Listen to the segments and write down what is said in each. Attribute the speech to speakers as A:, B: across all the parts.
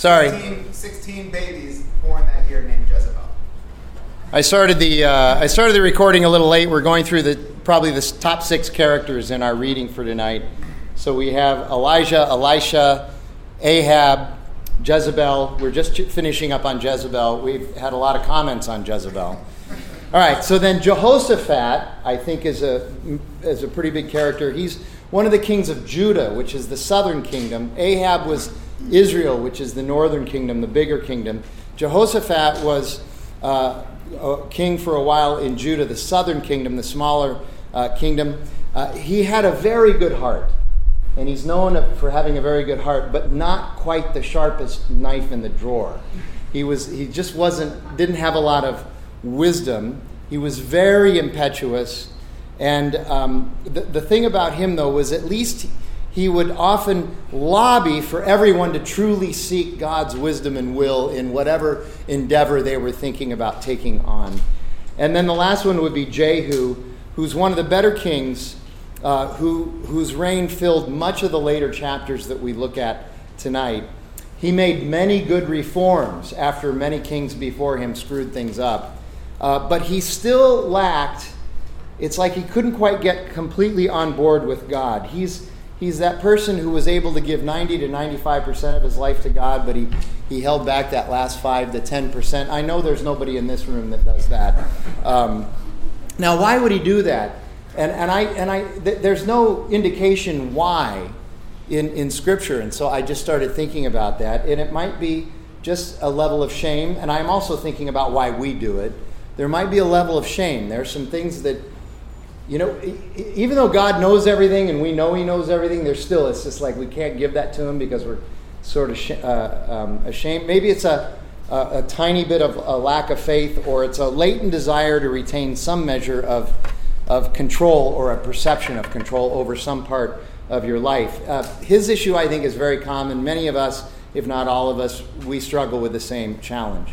A: Sorry.
B: 16, 16 babies born that year named Jezebel.
A: I started the uh, I started the recording a little late. We're going through the probably the top six characters in our reading for tonight. So we have Elijah, Elisha, Ahab, Jezebel. We're just finishing up on Jezebel. We've had a lot of comments on Jezebel. All right. So then Jehoshaphat, I think, is a is a pretty big character. He's one of the kings of Judah, which is the southern kingdom. Ahab was Israel, which is the northern kingdom, the bigger kingdom. Jehoshaphat was uh, king for a while in Judah, the southern kingdom, the smaller uh, kingdom. Uh, he had a very good heart, and he's known for having a very good heart, but not quite the sharpest knife in the drawer. He was he just wasn't didn't have a lot of wisdom. He was very impetuous, and um, the the thing about him though was at least he would often lobby for everyone to truly seek God's wisdom and will in whatever endeavor they were thinking about taking on. And then the last one would be Jehu, who's one of the better kings, uh, who, whose reign filled much of the later chapters that we look at tonight. He made many good reforms after many kings before him screwed things up. Uh, but he still lacked, it's like he couldn't quite get completely on board with God. He's he's that person who was able to give 90 to 95% of his life to God, but he, he held back that last 5 to 10%. I know there's nobody in this room that does that. Um, now, why would he do that? And, and, I, and I, th- there's no indication why in, in Scripture. And so I just started thinking about that. And it might be just a level of shame. And I'm also thinking about why we do it. There might be a level of shame. There are some things that you know, even though God knows everything and we know He knows everything, there's still, it's just like we can't give that to Him because we're sort of sh- uh, um, ashamed. Maybe it's a, a, a, tiny bit of a lack of faith or it's a latent desire to retain some measure of, of control or a perception of control over some part of your life. Uh, his issue, I think, is very common. Many of us, if not all of us, we struggle with the same challenge.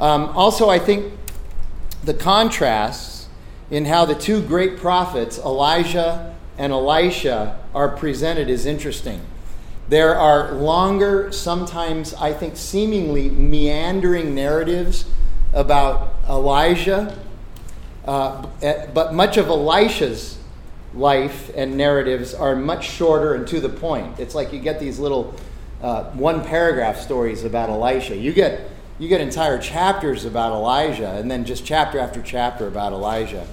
A: Um, also, I think the contrasts in how the two great prophets, Elijah and Elisha, are presented is interesting. There are longer, sometimes I think seemingly meandering narratives about Elijah, uh, eh, but much of Elisha's life and narratives are much shorter and to the point. It's like you get these little uh, one paragraph stories about Elisha. You get you get entire chapters about Elijah, and then just chapter after chapter about Elijah.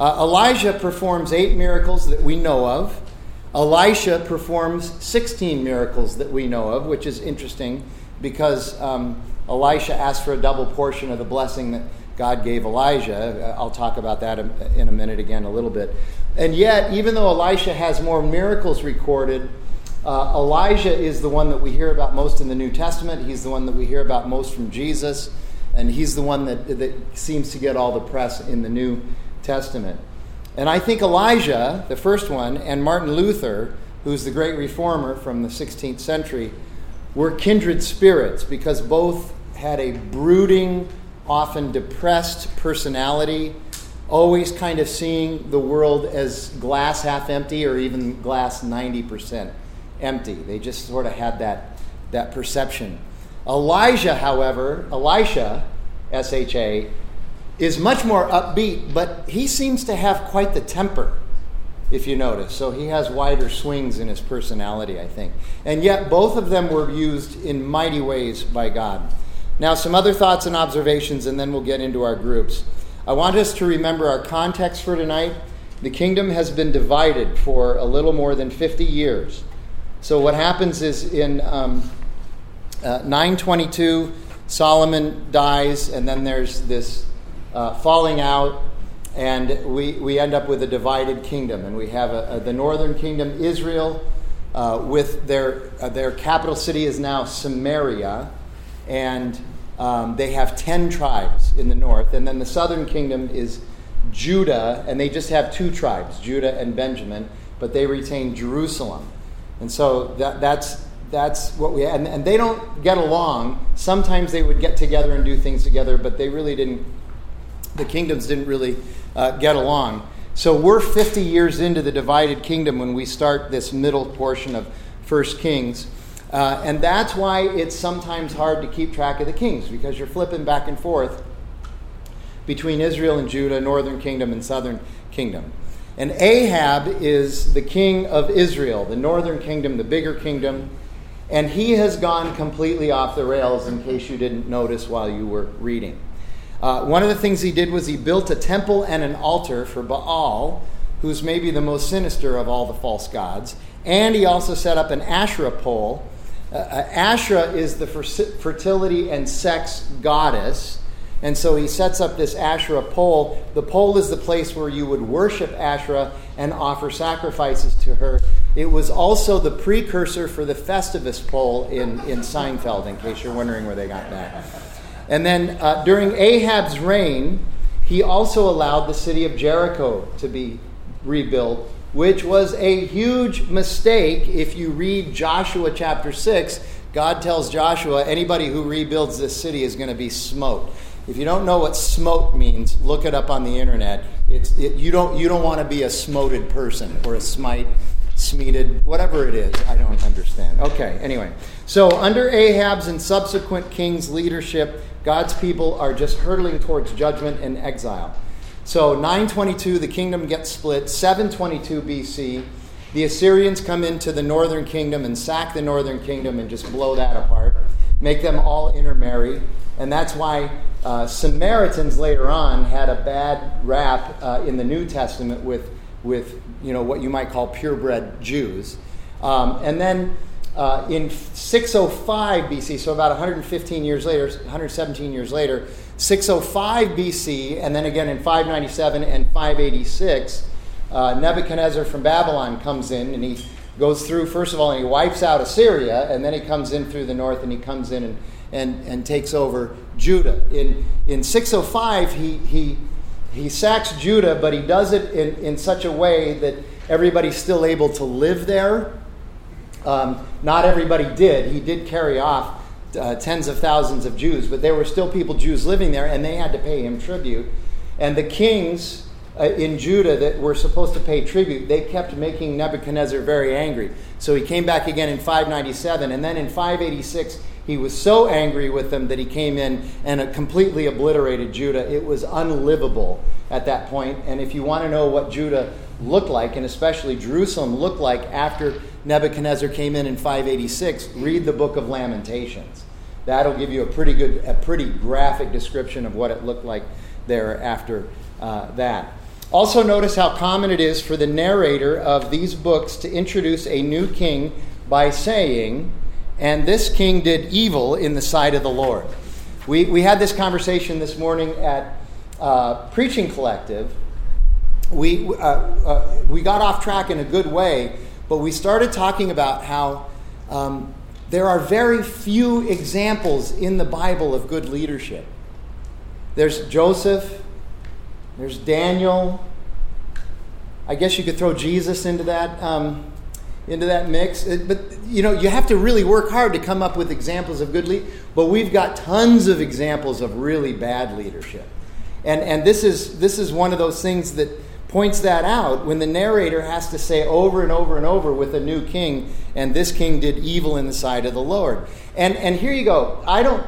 A: Uh, Elijah performs eight miracles that we know of. Elisha performs 16 miracles that we know of, which is interesting because um, Elisha asked for a double portion of the blessing that God gave Elijah. Uh, I'll talk about that in a minute again, a little bit. And yet, even though Elisha has more miracles recorded, uh, Elijah is the one that we hear about most in the New Testament. He's the one that we hear about most from Jesus, and he's the one that, that seems to get all the press in the New Testament. And I think Elijah, the first one, and Martin Luther, who's the great reformer from the 16th century, were kindred spirits because both had a brooding, often depressed personality, always kind of seeing the world as glass half empty or even glass 90% empty. They just sort of had that, that perception. Elijah, however, Elisha, S H A, is much more upbeat, but he seems to have quite the temper, if you notice. So he has wider swings in his personality, I think. And yet, both of them were used in mighty ways by God. Now, some other thoughts and observations, and then we'll get into our groups. I want us to remember our context for tonight. The kingdom has been divided for a little more than 50 years. So, what happens is in um, uh, 922, Solomon dies, and then there's this uh, falling out, and we, we end up with a divided kingdom. And we have a, a, the northern kingdom, Israel, uh, with their, uh, their capital city is now Samaria, and um, they have 10 tribes in the north. And then the southern kingdom is Judah, and they just have two tribes, Judah and Benjamin, but they retain Jerusalem. And so that, that's, that's what we and, and they don't get along. Sometimes they would get together and do things together, but they really didn't the kingdoms didn't really uh, get along. So we're 50 years into the divided kingdom when we start this middle portion of First Kings. Uh, and that's why it's sometimes hard to keep track of the kings, because you're flipping back and forth between Israel and Judah, northern kingdom and southern kingdom. And Ahab is the king of Israel, the northern kingdom, the bigger kingdom. And he has gone completely off the rails, in case you didn't notice while you were reading. Uh, one of the things he did was he built a temple and an altar for Baal, who's maybe the most sinister of all the false gods. And he also set up an Asherah pole uh, uh, Asherah is the fertility and sex goddess. And so he sets up this Asherah pole. The pole is the place where you would worship Asherah and offer sacrifices to her. It was also the precursor for the Festivus pole in, in Seinfeld, in case you're wondering where they got that. And then uh, during Ahab's reign, he also allowed the city of Jericho to be rebuilt which was a huge mistake. If you read Joshua chapter 6, God tells Joshua, anybody who rebuilds this city is going to be smote. If you don't know what smote means, look it up on the internet. It's, it, you, don't, you don't want to be a smoted person or a smite, smeated, whatever it is. I don't understand. Okay, anyway. So, under Ahab's and subsequent kings' leadership, God's people are just hurtling towards judgment and exile. So 922, the kingdom gets split. 722 BC, the Assyrians come into the northern kingdom and sack the northern kingdom and just blow that apart, make them all intermarry. And that's why uh, Samaritans later on had a bad rap uh, in the New Testament with, with you know, what you might call purebred Jews. Um, and then uh, in 605 BC, so about 115 years later, 117 years later, 605 BC, and then again in 597 and 586, uh, Nebuchadnezzar from Babylon comes in and he goes through, first of all, and he wipes out Assyria, and then he comes in through the north and he comes in and, and, and takes over Judah. In, in 605, he, he, he sacks Judah, but he does it in, in such a way that everybody's still able to live there. Um, not everybody did. He did carry off uh, tens of thousands of Jews, but there were still people, Jews living there, and they had to pay him tribute. And the kings uh, in Judah that were supposed to pay tribute, they kept making Nebuchadnezzar very angry. So he came back again in 597, and then in 586, he was so angry with them that he came in and completely obliterated Judah. It was unlivable at that point. And if you want to know what Judah looked like, and especially Jerusalem looked like after Nebuchadnezzar came in in 586, read the book of Lamentations. That'll give you a pretty good, a pretty graphic description of what it looked like there after uh, that. Also, notice how common it is for the narrator of these books to introduce a new king by saying, And this king did evil in the sight of the Lord. We, we had this conversation this morning at uh, Preaching Collective. We, uh, uh we got off track in a good way but we started talking about how um, there are very few examples in the Bible of good leadership. There's Joseph, there's Daniel. I guess you could throw Jesus into that um, into that mix. Uh, but you know, you have to really work hard to come up with examples of good lead. But we've got tons of examples of really bad leadership, and and this is this is one of those things that points that out when the narrator has to say over and over and over with a new king, and this king did evil in the sight of the Lord. And, and here you go. I don't,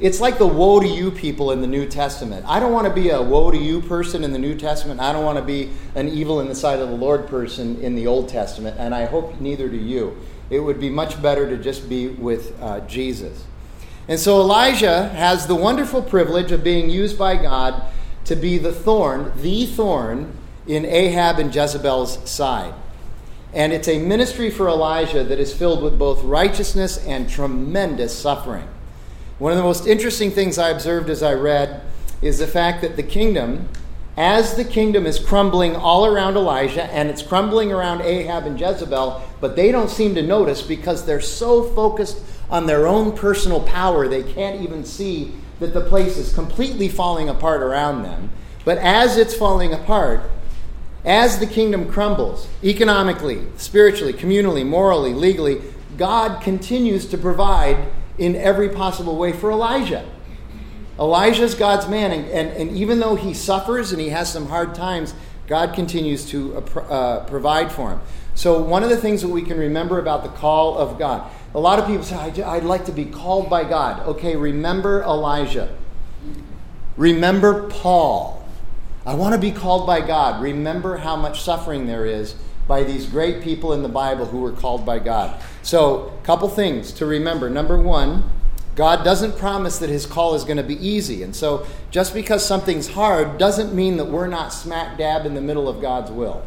A: it's like the woe to you people in the New Testament. I don't want to be a woe to you person in the New Testament. I don't want to be an evil in the sight of the Lord person in the Old Testament, and I hope neither do you. It would be much better to just be with uh, Jesus. And so Elijah has the wonderful privilege of being used by God to be the thorn, the thorn in Ahab and Jezebel's side. And it's a ministry for Elijah that is filled with both righteousness and tremendous suffering. One of the most interesting things I observed as I read is the fact that the kingdom, as the kingdom is crumbling all around Elijah and it's crumbling around Ahab and Jezebel, but they don't seem to notice because they're so focused on their own personal power, they can't even see that the place is completely falling apart around them. But as it's falling apart, as the kingdom crumbles, economically, spiritually, communally, morally, legally, God continues to provide in every possible way for Elijah. Elijah is God's man, and, and, and even though he suffers and he has some hard times, God continues to uh, uh, provide for him. So, one of the things that we can remember about the call of God, a lot of people say, I'd like to be called by God. Okay, remember Elijah. Remember Paul. I want to be called by God. Remember how much suffering there is by these great people in the Bible who were called by God. So, a couple things to remember. Number one, God doesn't promise that his call is going to be easy. And so, just because something's hard doesn't mean that we're not smack dab in the middle of God's will.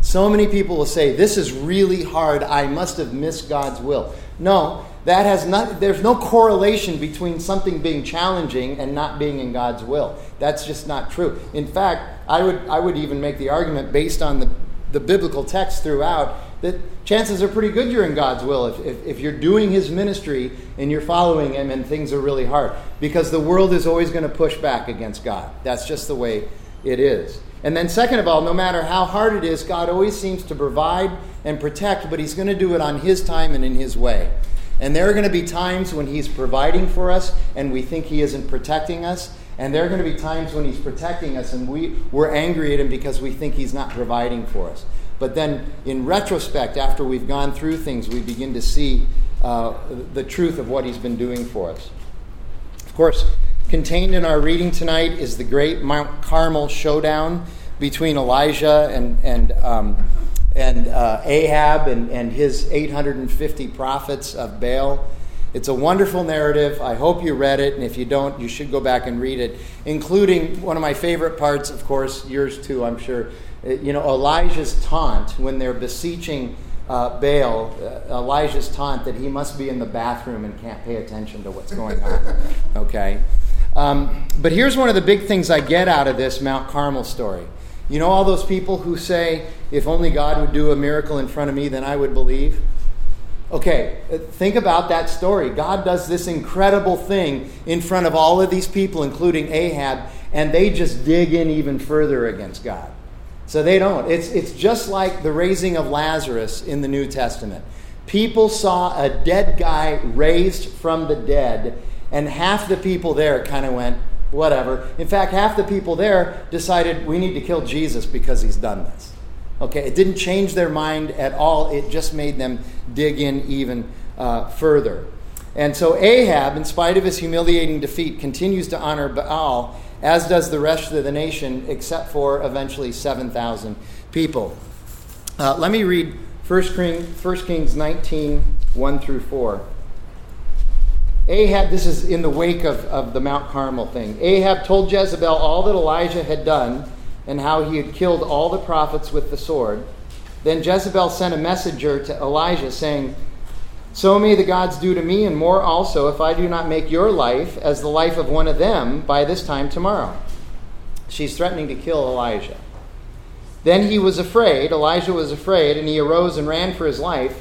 A: So many people will say, This is really hard. I must have missed God's will. No, that has not, there's no correlation between something being challenging and not being in God's will. That's just not true. In fact, I would, I would even make the argument based on the, the biblical text throughout that chances are pretty good you're in God's will if, if, if, you're doing His ministry and you're following Him and things are really hard. Because the world is always going to push back against God. That's just the way it is. And then, second of all, no matter how hard it is, God always seems to provide and protect, but He's going to do it on His time and in His way. And there are going to be times when He's providing for us and we think He isn't protecting us. And there are going to be times when He's protecting us and we, we're angry at Him because we think He's not providing for us. But then, in retrospect, after we've gone through things, we begin to see uh, the truth of what He's been doing for us. Of course, contained in our reading tonight is the great Mount Carmel showdown between Elijah and, and, um, and uh, Ahab and, and his 850 prophets of Baal. It's a wonderful narrative. I hope you read it, and if you don't, you should go back and read it, including one of my favorite parts, of course, yours too, I'm sure, you know, Elijah's taunt when they're beseeching uh, Baal, uh, Elijah's taunt that he must be in the bathroom and can't pay attention to what's going on. Okay? Um, but here's one of the big things I get out of this Mount Carmel story. You know, all those people who say, if only God would do a miracle in front of me, then I would believe? Okay, uh, think about that story. God does this incredible thing in front of all of these people, including Ahab, and they just dig in even further against God. So they don't. It's, it's just like the raising of Lazarus in the New Testament. People saw a dead guy raised from the dead, and half the people there kind of went, whatever. In fact, half the people there decided we need to kill Jesus because he's done this. Okay, it didn't change their mind at all, it just made them dig in even uh, further. And so Ahab, in spite of his humiliating defeat, continues to honor Baal as does the rest of the nation, except for eventually 7,000 people. Uh, let me read 1 Kings, 1 Kings 19 1 through 4. Ahab, this is in the wake of, of the Mount Carmel thing. Ahab told Jezebel all that Elijah had done and how he had killed all the prophets with the sword. Then Jezebel sent a messenger to Elijah saying, so may the gods do to me, and more also, if I do not make your life as the life of one of them by this time tomorrow. She's threatening to kill Elijah. Then he was afraid, Elijah was afraid, and he arose and ran for his life.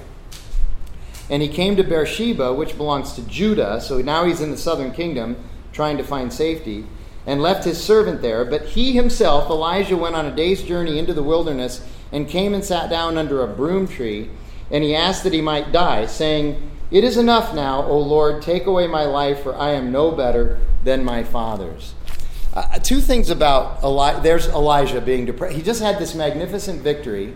A: And he came to Beersheba, which belongs to Judah, so now he's in the southern kingdom trying to find safety, and left his servant there. But he himself, Elijah, went on a day's journey into the wilderness and came and sat down under a broom tree and he asked that he might die, saying, It is enough now, O Lord, take away my life, for I am no better than my fathers. Uh, two things about Eli- there's Elijah being depressed. He just had this magnificent victory,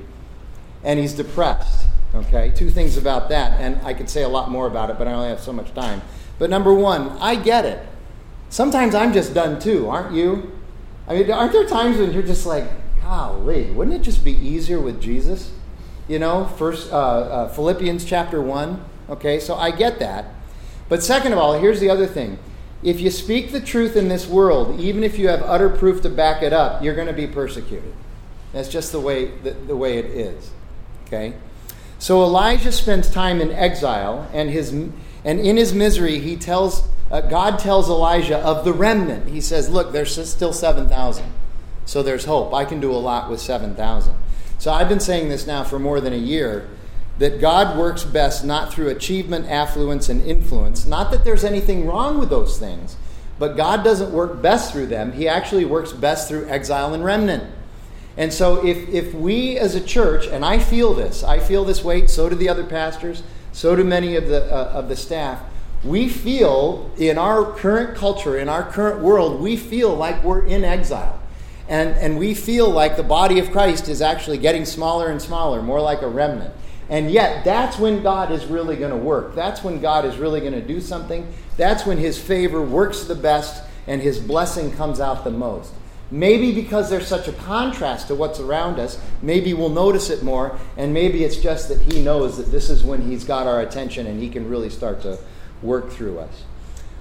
A: and he's depressed. Okay, two things about that, and I could say a lot more about it, but I only have so much time. But number one, I get it. Sometimes I'm just done too, aren't you? I mean, aren't there times when you're just like, golly, wouldn't it just be easier with Jesus? You know, first uh, uh, Philippians chapter one. Okay, so I get that. But second of all, here's the other thing: if you speak the truth in this world, even if you have utter proof to back it up, you're going to be persecuted. That's just the way the, the way it is. Okay. So Elijah spends time in exile, and his and in his misery, he tells uh, God tells Elijah of the remnant. He says, "Look, there's still seven thousand, so there's hope. I can do a lot with seven thousand. So I've been saying this now for more than a year that God works best not through achievement, affluence, and influence. Not that there's anything wrong with those things, but God doesn't work best through them. He actually works best through exile and remnant. And so if, if we as a church, and I feel this, I feel this weight, so do the other pastors, so do many of the, uh, of the staff, we feel in our current culture, in our current world, we feel like we're in exile. And, and we feel like the body of Christ is actually getting smaller and smaller, more like a remnant. And yet, that's when God is really going to work. That's when God is really going to do something. That's when His favor works the best and His blessing comes out the most. Maybe because there's such a contrast to what's around us, maybe we'll notice it more, and maybe it's just that He knows that this is when He's got our attention and He can really start to work through us.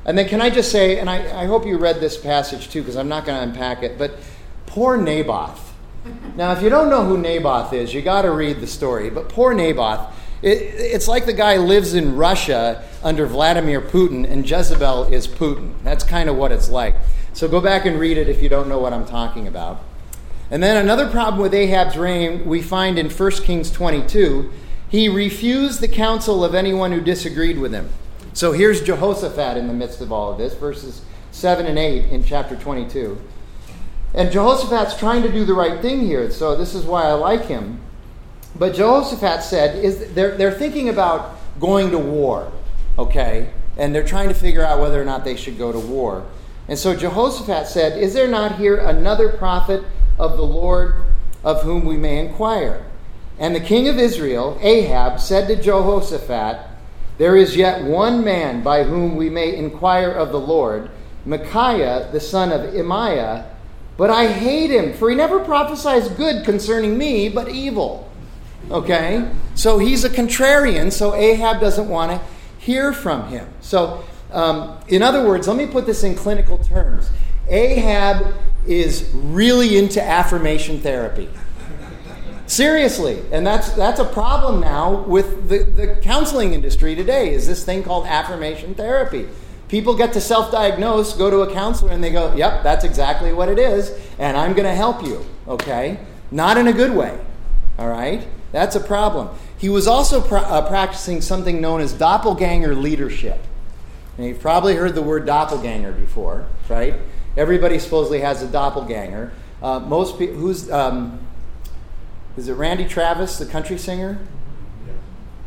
A: And then, can I just say, and I, I hope you read this passage too, because I'm not going to unpack it, but poor Naboth. Now, if you don't know who Naboth is, you got to read the story. But poor Naboth, it, it's like the guy lives in Russia under Vladimir Putin, and Jezebel is Putin. That's kind of what it's like. So go back and read it if you don't know what I'm talking about. And then another problem with Ahab's reign we find in 1 Kings 22. He refused the counsel of anyone who disagreed with him. So here's Jehoshaphat in the midst of all of this, verses 7 and 8 in chapter 22. And Jehoshaphat's trying to do the right thing here, so this is why I like him. But Jehoshaphat said, is they're, they're thinking about going to war, okay? And they're trying to figure out whether or not they should go to war. And so Jehoshaphat said, Is there not here another prophet of the Lord of whom we may inquire? And the king of Israel, Ahab, said to Jehoshaphat, There is yet one man by whom we may inquire of the Lord, Micaiah, the son of Imaiah but I hate him, for he never prophesies good concerning me, but evil. Okay? So he's a contrarian, so Ahab doesn't want to hear from him. So, um, in other words, let me put this in clinical terms Ahab is really into affirmation therapy. Seriously, and that's that's a problem now with the, the counseling industry today. Is this thing called affirmation therapy? People get to self diagnose, go to a counselor, and they go, Yep, that's exactly what it is, and I'm going to help you. Okay? Not in a good way. All right? That's a problem. He was also uh, practicing something known as doppelganger leadership. And you've probably heard the word doppelganger before, right? Everybody supposedly has a doppelganger. Uh, most people, who's, um, is it Randy Travis, the country singer?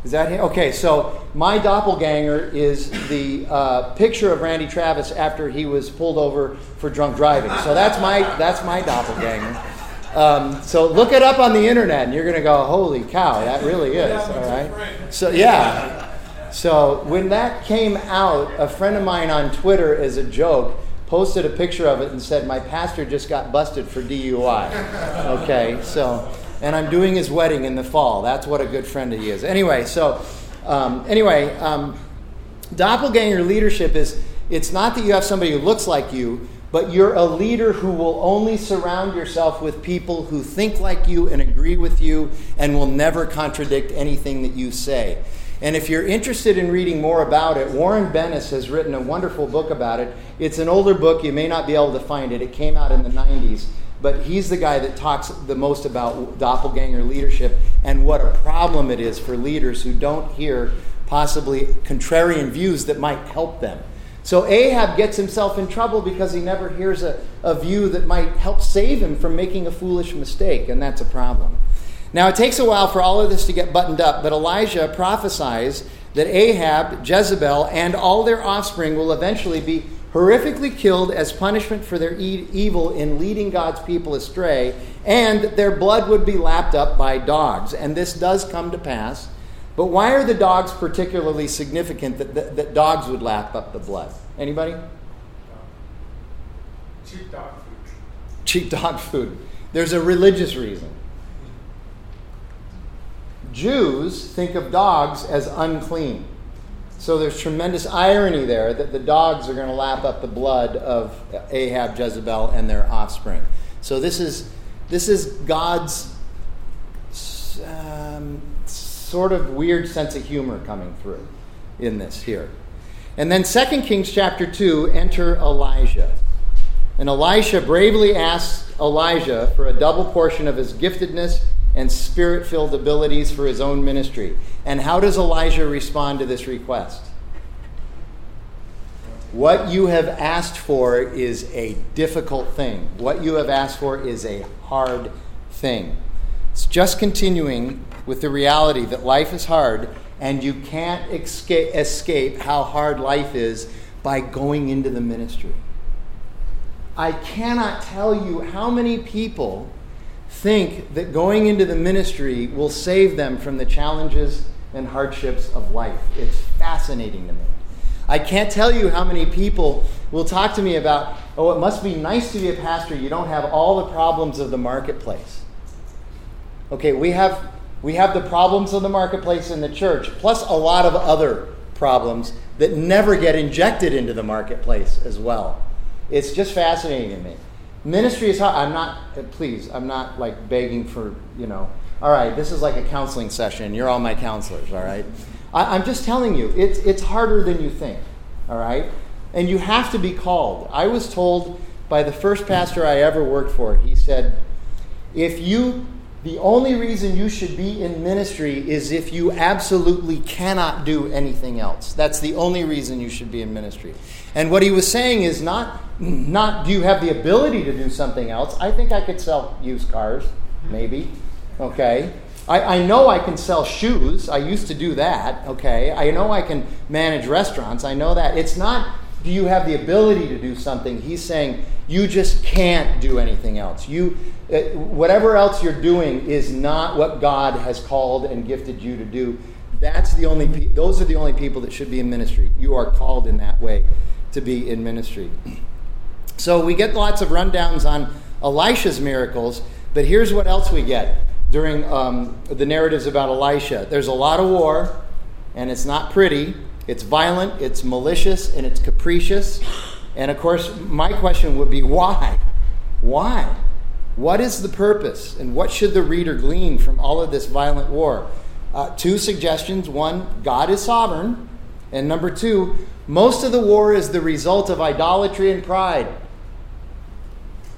A: Is that him? Okay, so my doppelganger is the uh, picture of Randy Travis after he was pulled over for drunk driving. So that's my that's my doppelganger. Um, so look it up on the internet, and you're going to go, "Holy cow, that really is!" All right. So yeah. So when that came out, a friend of mine on Twitter, as a joke, posted a picture of it and said, "My pastor just got busted for DUI." Okay, so and I'm doing his wedding in the fall. That's what a good friend he is. Anyway, so um, anyway, um, doppelganger leadership is it's not that you have somebody who looks like you, but you're a leader who will only surround yourself with people who think like you and agree with you and will never contradict anything that you say. And if you're interested in reading more about it, Warren Bennis has written a wonderful book about it. It's an older book, you may not be able to find it. It came out in the 90s but he's the guy that talks the most about doppelganger leadership and what a problem it is for leaders who don't hear possibly contrarian views that might help them. So Ahab gets himself in trouble because he never hears a, a view that might help save him from making a foolish mistake, and that's a problem. Now, it takes a while for all of this to get buttoned up, but Elijah prophesies that Ahab, Jezebel, and all their offspring will eventually be horrifically killed as punishment for their e- evil in leading God's people astray, and their blood would be lapped up by dogs. And this does come to pass. But why are the dogs particularly significant that, that, that dogs would lap up the blood? Anybody?
B: Cheap dog food.
A: Cheap dog food. There's a religious reason. Jews think of dogs as unclean. So there's tremendous irony there that the dogs are going to lap up the blood of Ahab, Jezebel, and their offspring. So this is this is God's um, sort of weird sense of humor coming through in this here. And then 2 Kings chapter 2, enter Elijah. And Elisha bravely asks Elijah for a double portion of his giftedness and spirit filled abilities for his own ministry. And how does Elijah respond to this request? What you have asked for is a difficult thing. What you have asked for is a hard thing. It's just continuing with the reality that life is hard and you can't escape, escape how hard life is by going into the ministry. I cannot tell you how many people think that going into the ministry will save them from the challenges and hardships of life. It's fascinating to me. I can't tell you how many people will talk to me about, oh, it must be nice to be a pastor. You don't have all the problems of the marketplace. Okay, we have, we have the problems of the marketplace in the church, plus a lot of other problems that never get injected into the marketplace as well. It's just fascinating to me. Ministry is hard. I'm not, please, I'm not like begging for, you know, all right, this is like a counseling session. You're all my counselors, all right? I, am just telling you, it's, it's harder than you think, all right? And you have to be called. I was told by the first pastor I ever worked for, he said, if you, the only reason you should be in ministry is if you absolutely cannot do anything else. That's the only reason you should be in ministry. And what he was saying is not, not do you have the ability to do something else? I think I could sell used cars, maybe, okay? I, I know I can sell shoes. I used to do that, okay? I know I can manage restaurants. I know that. It's not do you have the ability to do something? He's saying you just can't do anything else. You, uh, whatever else you're doing is not what God has called and gifted you to do. That's the only. Pe- those are the only people that should be in ministry. You are called in that way to be in ministry. So we get lots of rundowns on Elisha's miracles, but here's what else we get during um, the narratives about Elisha. There's a lot of war, and it's not pretty. It's violent, it's malicious, and it's capricious. And of course, my question would be why? Why? What is the purpose, and what should the reader glean from all of this violent war? Uh, two suggestions. One, God is sovereign. And number two, most of the war is the result of idolatry and pride.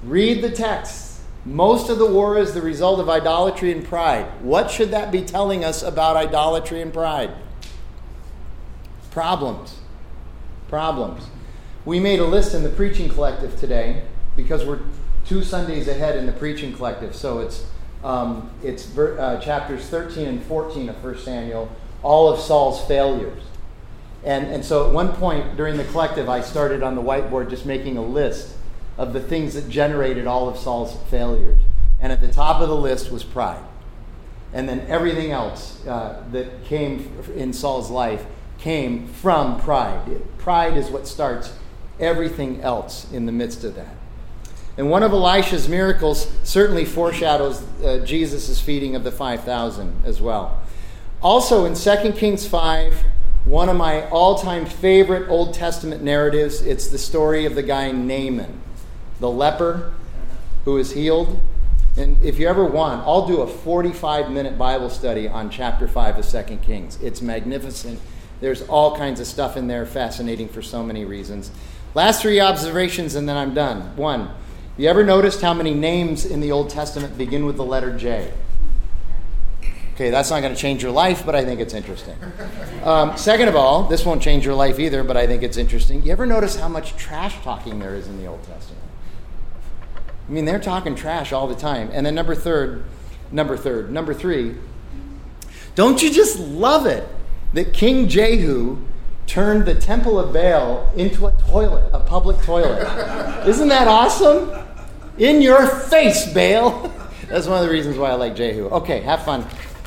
A: Read the text. Most of the war is the result of idolatry and pride. What should that be telling us about idolatry and pride? Problems. Problems. We made a list in the preaching collective today because we're two Sundays ahead in the preaching collective. So it's, um, it's uh, chapters 13 and 14 of 1 Samuel, all of Saul's failures. And, and so at one point during the collective, I started on the whiteboard just making a list of the things that generated all of Saul's failures. And at the top of the list was pride. And then everything else uh, that came in Saul's life came from pride. Pride is what starts everything else in the midst of that. And one of Elisha's miracles certainly foreshadows uh, Jesus' feeding of the 5,000 as well. Also in 2 Kings 5, one of my all time favorite Old Testament narratives, it's the story of the guy Naaman the leper who is healed. And if you ever want, I'll do a 45 minute Bible study on chapter 5 of 2 Kings. It's magnificent. There's all kinds of stuff in there, fascinating for so many reasons. Last three observations, and then I'm done. One, you ever noticed how many names in the Old Testament begin with the letter J? Okay, that's not going to change your life, but I think it's interesting. Um, second of all, this won't change your life either, but I think it's interesting. You ever notice how much trash talking there is in the Old Testament? I mean, they're talking trash all the time. And then number third, number third, number three, don't you just love it that King Jehu turned the temple of Baal into a toilet, a public toilet? Isn't that awesome? In your face, Baal. That's one of the reasons why I like Jehu. Okay, have fun.